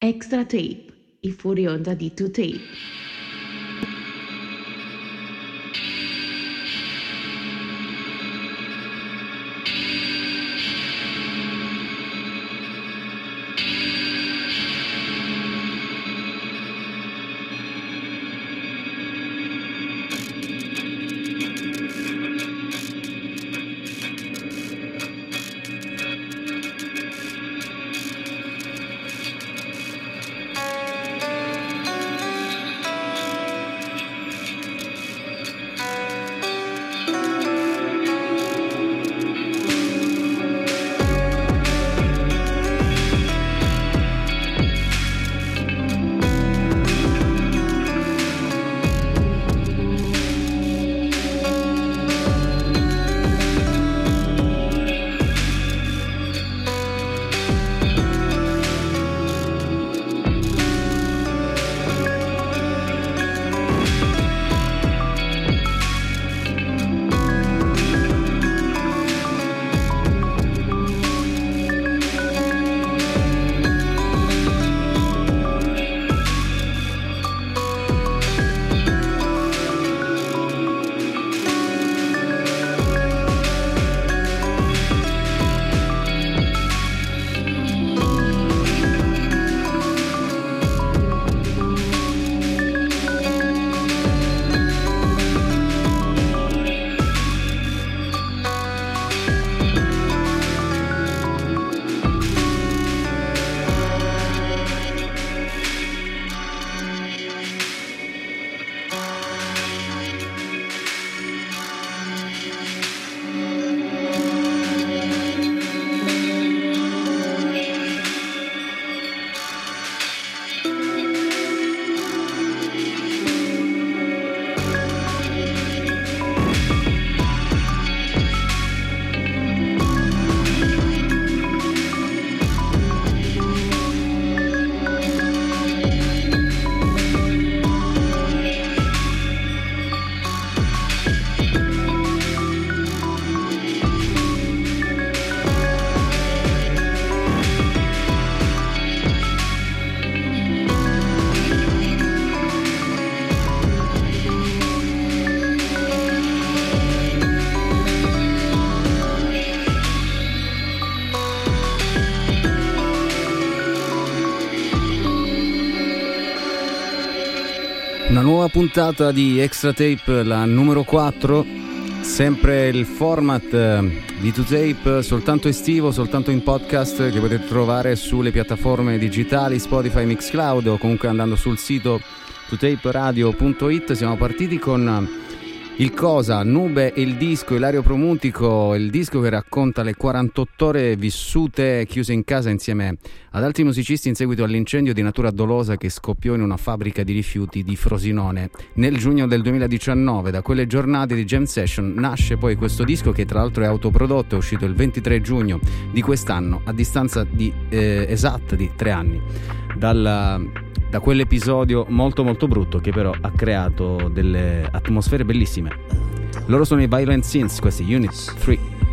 Extra Tape, il fuori onda di 2Tape. Puntata di Extra Tape, la numero 4, sempre il format eh, di 2Tape, soltanto estivo, soltanto in podcast che potete trovare sulle piattaforme digitali Spotify, Mixcloud o comunque andando sul sito 2taperadio.it. Siamo partiti con il Cosa, Nube e il disco, Ilario Promutico, il disco che racconta le 48 ore vissute chiuse in casa insieme ad altri musicisti in seguito all'incendio di natura dolosa che scoppiò in una fabbrica di rifiuti di Frosinone nel giugno del 2019. Da quelle giornate di jam session nasce poi questo disco che tra l'altro è autoprodotto, è uscito il 23 giugno di quest'anno a distanza di, eh, esatta di tre anni dalla da quell'episodio molto molto brutto che però ha creato delle atmosfere bellissime. Loro sono i Violent Sins, questi Unit 3.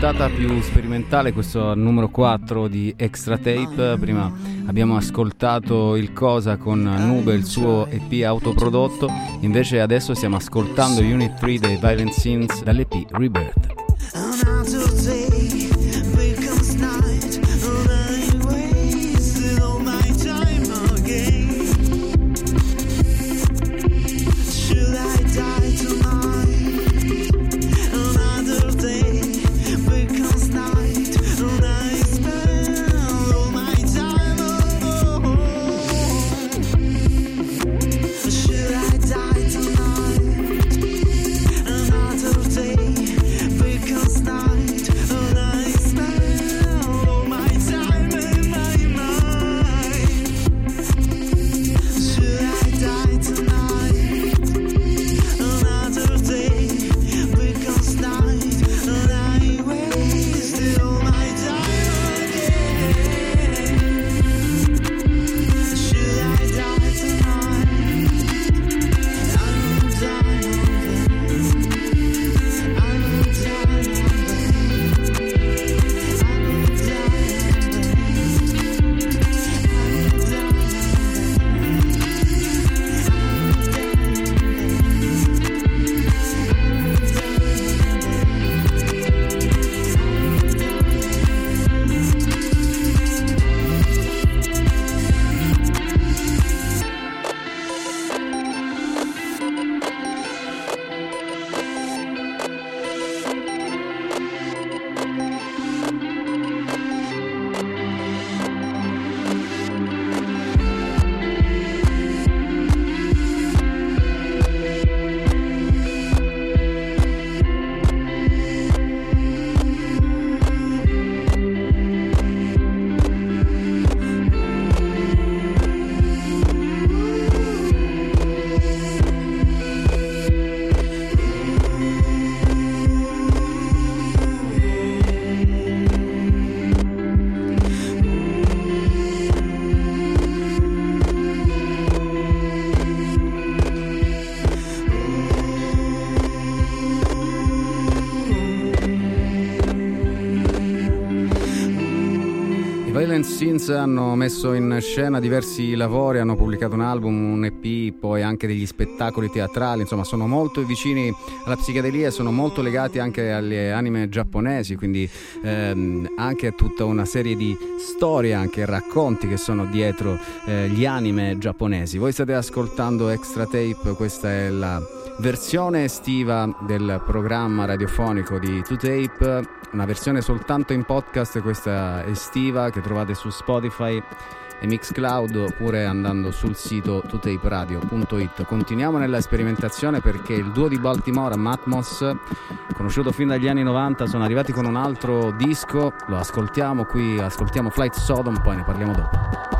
Puntata più sperimentale, questo numero 4 di Extra Tape. Prima abbiamo ascoltato il Cosa con Nube, il suo EP autoprodotto, invece adesso stiamo ascoltando Unit 3 dei Violent Scenes dall'EP Rebirth. Sins hanno messo in scena diversi lavori, hanno pubblicato un album, un EP, poi anche degli spettacoli teatrali, insomma sono molto vicini alla psichedelia sono molto legati anche alle anime giapponesi, quindi ehm, anche a tutta una serie di storie, anche racconti che sono dietro eh, gli anime giapponesi. Voi state ascoltando Extra Tape, questa è la versione estiva del programma radiofonico di 2Tape una versione soltanto in podcast, questa estiva, che trovate su Spotify e Mixcloud oppure andando sul sito tutaperadio.it. Continuiamo nella sperimentazione perché il duo di Baltimora, Matmos, conosciuto fin dagli anni 90, sono arrivati con un altro disco, lo ascoltiamo qui, ascoltiamo Flight Sodom, poi ne parliamo dopo.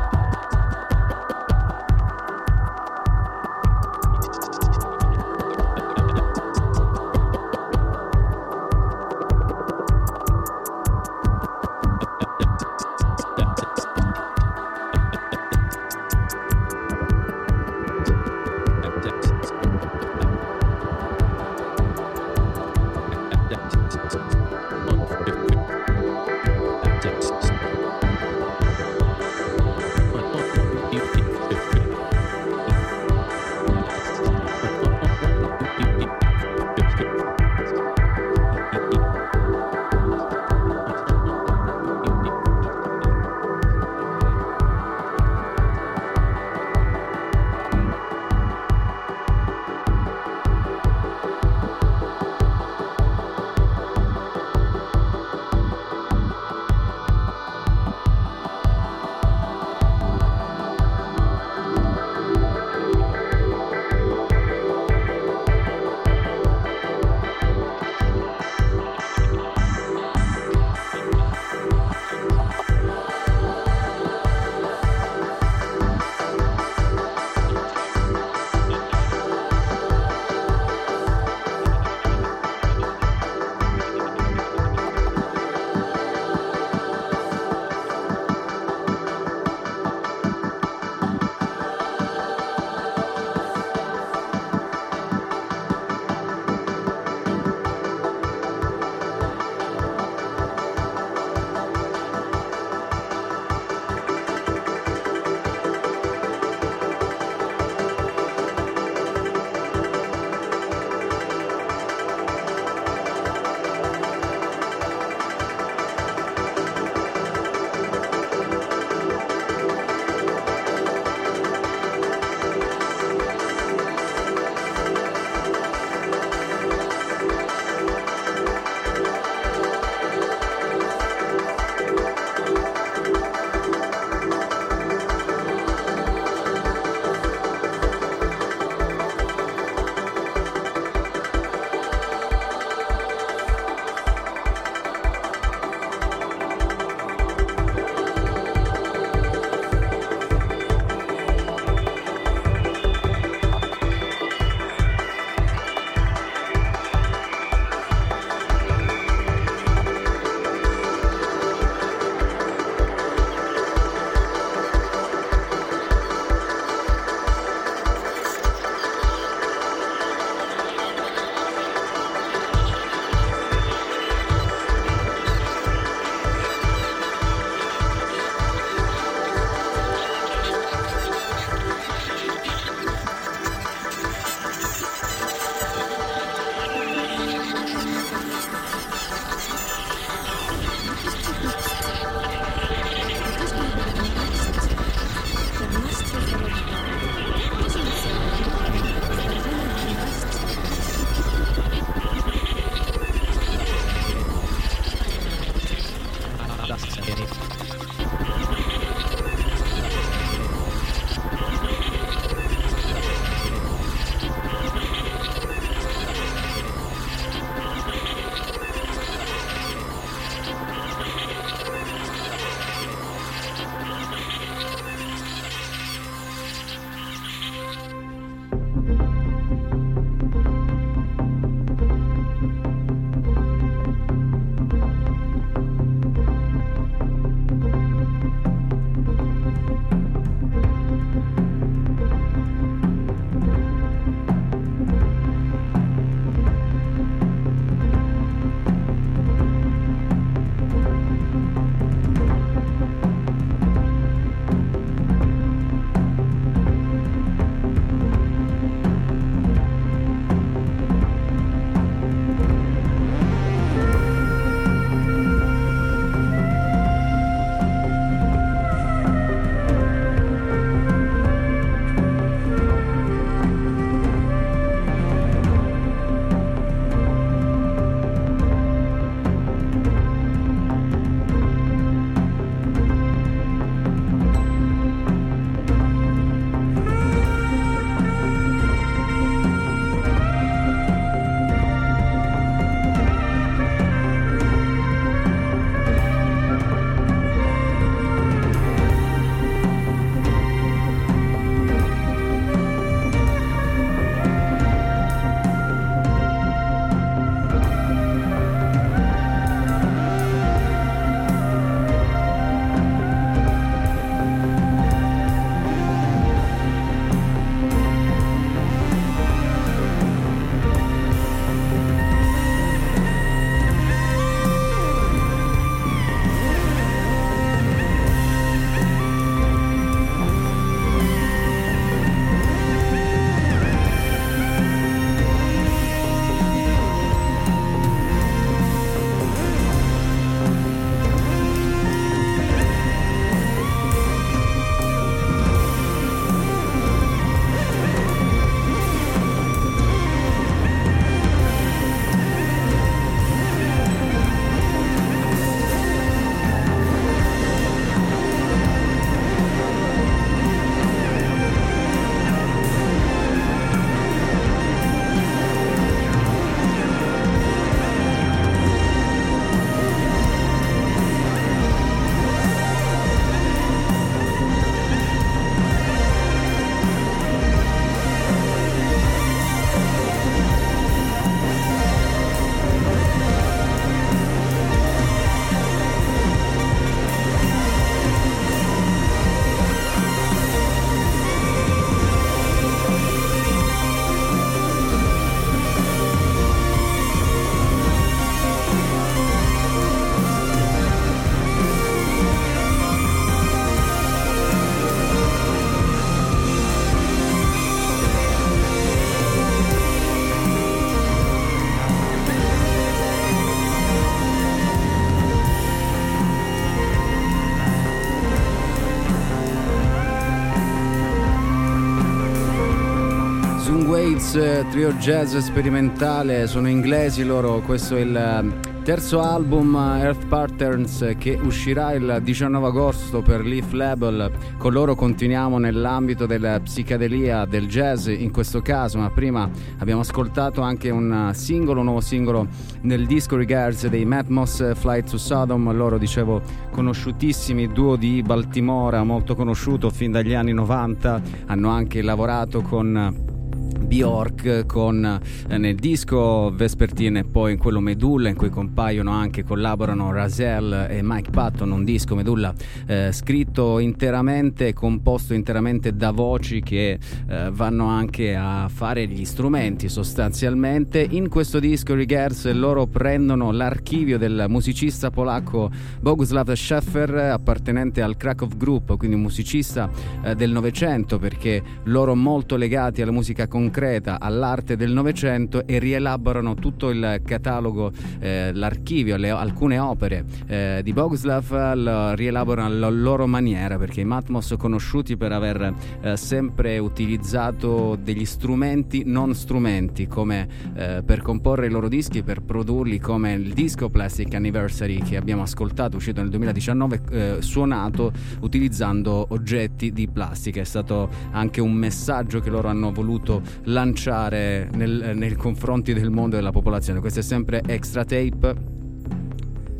Trio jazz sperimentale, sono inglesi loro, questo è il terzo album Earth Patterns che uscirà il 19 agosto per Leaf Label. Con loro continuiamo nell'ambito della psichedelia, del jazz in questo caso, ma prima abbiamo ascoltato anche un singolo, un nuovo singolo nel disco Regards dei Matmos Flight to Sodom, loro dicevo conosciutissimi, duo di Baltimora, molto conosciuto fin dagli anni 90, hanno anche lavorato con Bjork con eh, nel disco Vespertine e poi in quello Medulla in cui compaiono anche collaborano Razel e Mike Patton un disco Medulla eh, scritto interamente composto interamente da voci che eh, vanno anche a fare gli strumenti sostanzialmente. In questo disco Regards loro prendono l'archivio del musicista polacco Bogusław Scheffer appartenente al Krakow Group quindi un musicista eh, del Novecento perché loro molto legati alla musica concreta concreta all'arte del Novecento e rielaborano tutto il catalogo, eh, l'archivio, le, alcune opere eh, di Boguslav, lo rielaborano alla loro maniera perché i Matmos conosciuti per aver eh, sempre utilizzato degli strumenti non strumenti come eh, per comporre i loro dischi, per produrli come il disco Plastic Anniversary che abbiamo ascoltato, uscito nel 2019, eh, suonato utilizzando oggetti di plastica. È stato anche un messaggio che loro hanno voluto lanciare nel, nei confronti del mondo e della popolazione. Questo è sempre Extra Tape,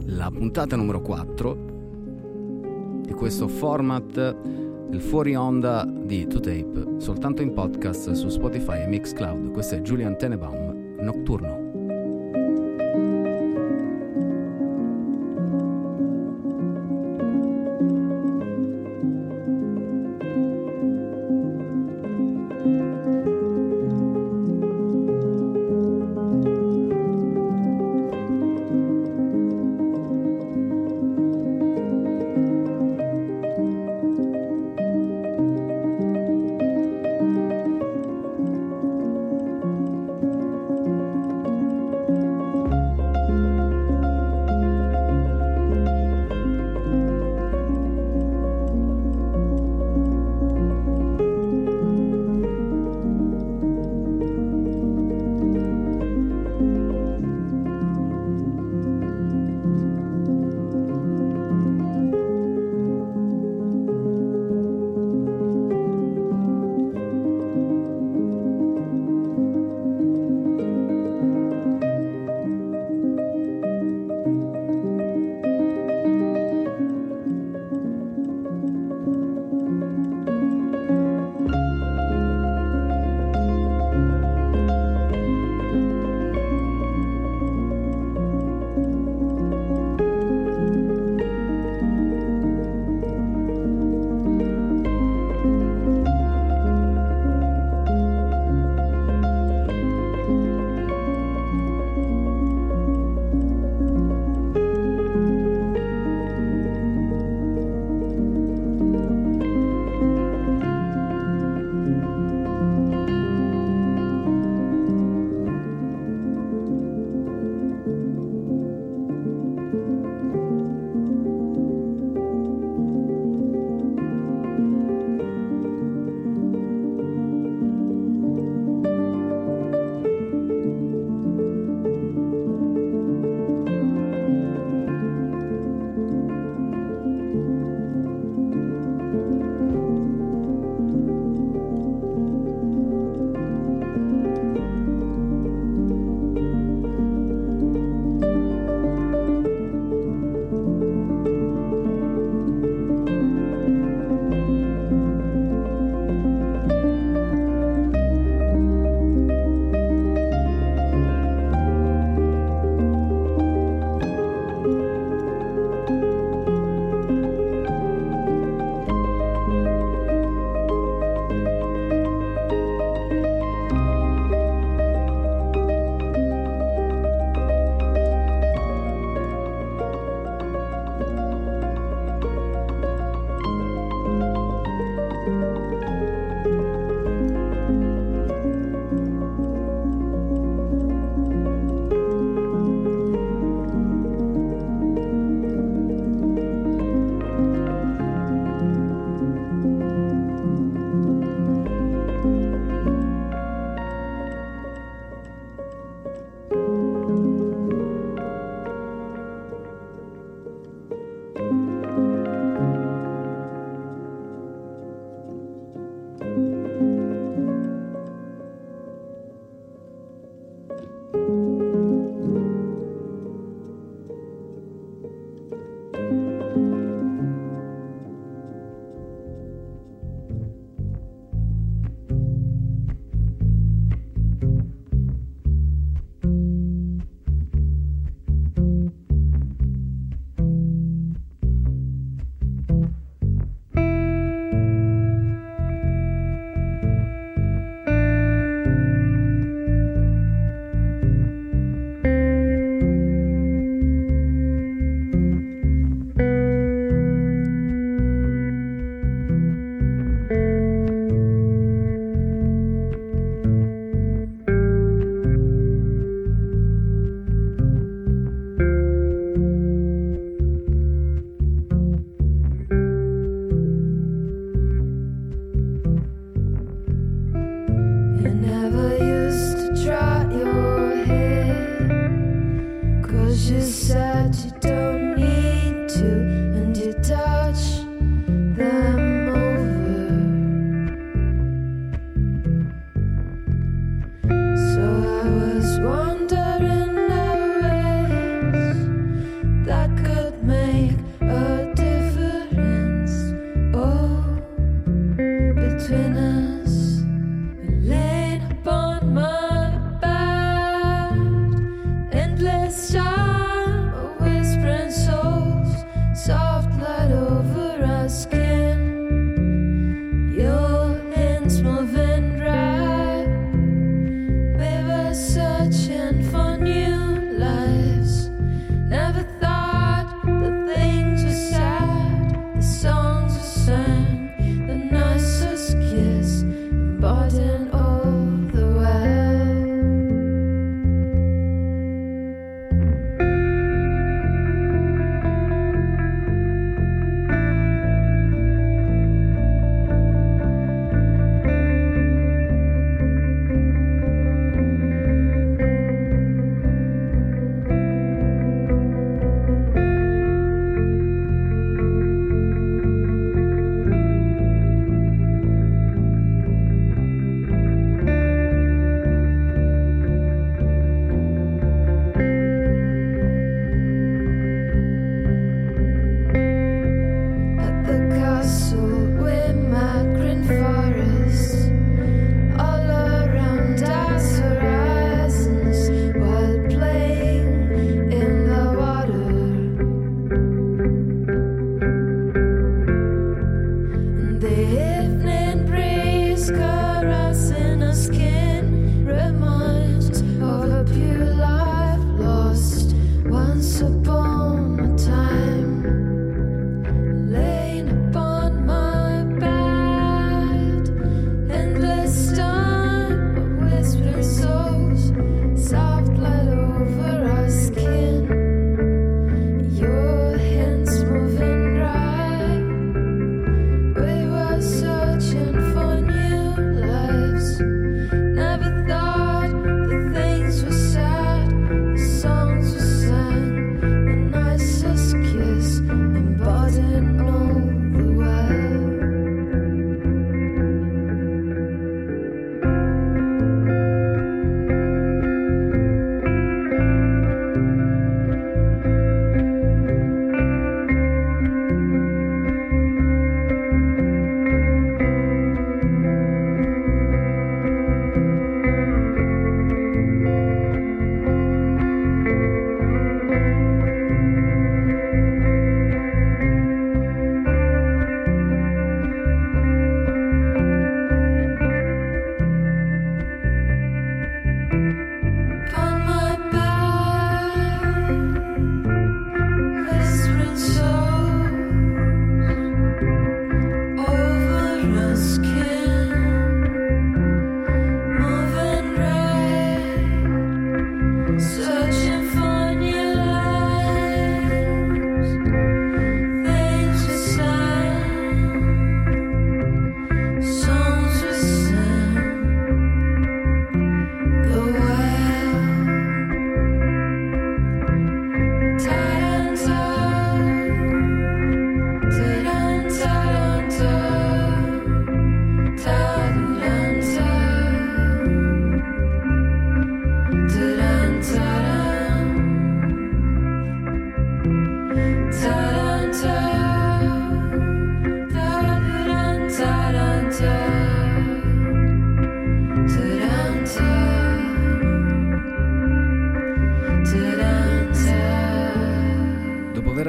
la puntata numero 4 di questo format del fuori onda di 2Tape, soltanto in podcast su Spotify e Mixcloud. Questo è Julian Tenebaum, Nocturno.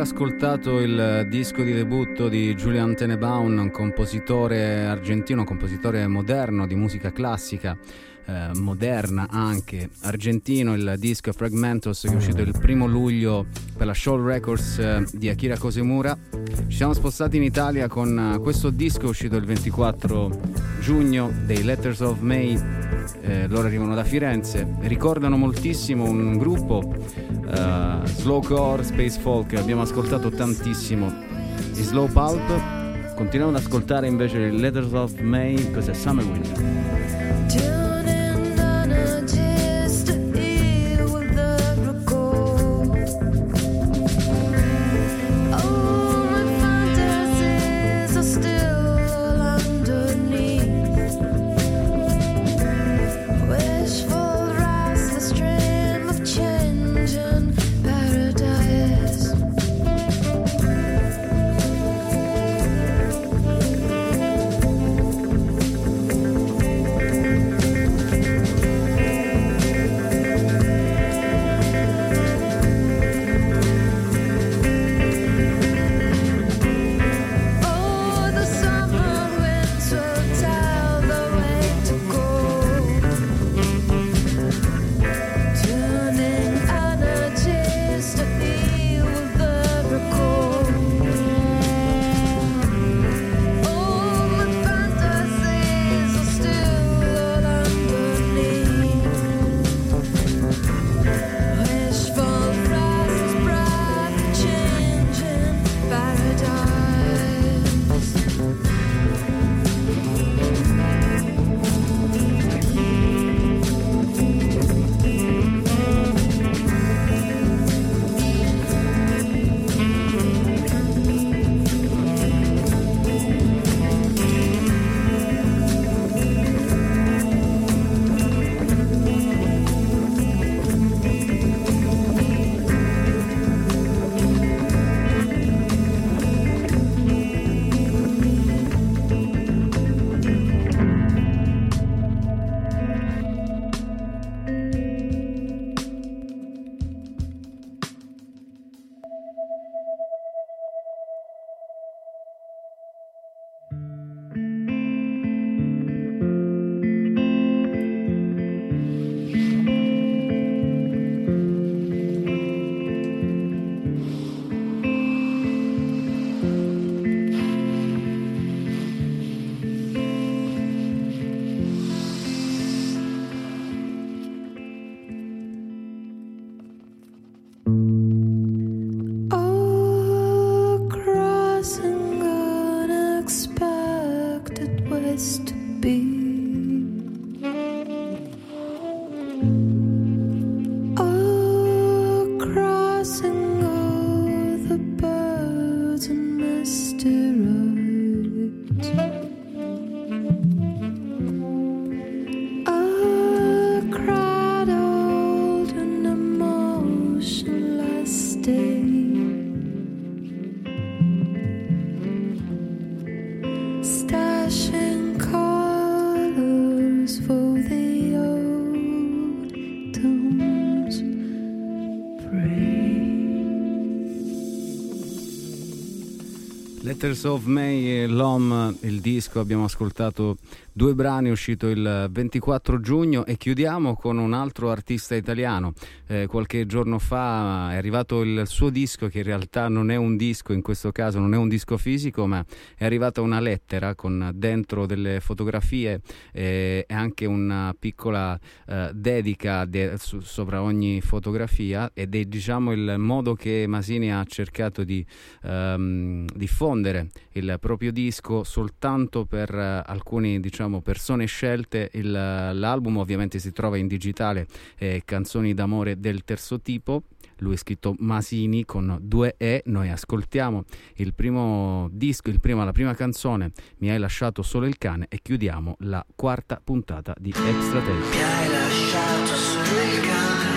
Ascoltato il disco di debutto di Julian Tenebaum, un compositore argentino, un compositore moderno di musica classica, eh, moderna anche, argentino, il disco Fragmentos che è uscito il primo luglio per la Show Records eh, di Akira Kosemura. Ci siamo spostati in Italia con eh, questo disco uscito il 24 giugno dei Letters of May, eh, loro arrivano da Firenze, ricordano moltissimo un gruppo uh, slowcore, space folk, abbiamo ascoltato tantissimo. I slow pulp, continuiamo ad ascoltare invece Letters of May, cos'è? Summer Wind. Letters of May e L'Homme, il disco, abbiamo ascoltato due brani, uscito il 24 giugno e chiudiamo con un altro artista italiano. Eh, qualche giorno fa è arrivato il suo disco che in realtà non è un disco, in questo caso non è un disco fisico, ma è arrivata una lettera con dentro delle fotografie eh, e anche una piccola eh, dedica de- su- sopra ogni fotografia ed è diciamo il modo che Masini ha cercato di ehm, diffondere il proprio disco soltanto per uh, alcune diciamo, persone scelte. Il, l'album ovviamente si trova in digitale, eh, Canzoni d'amore del terzo tipo. Lui è scritto Masini con due E. Noi ascoltiamo il primo disco, il primo, la prima canzone, Mi hai lasciato solo il cane, e chiudiamo la quarta puntata di Extra Tape. Mi hai lasciato solo il cane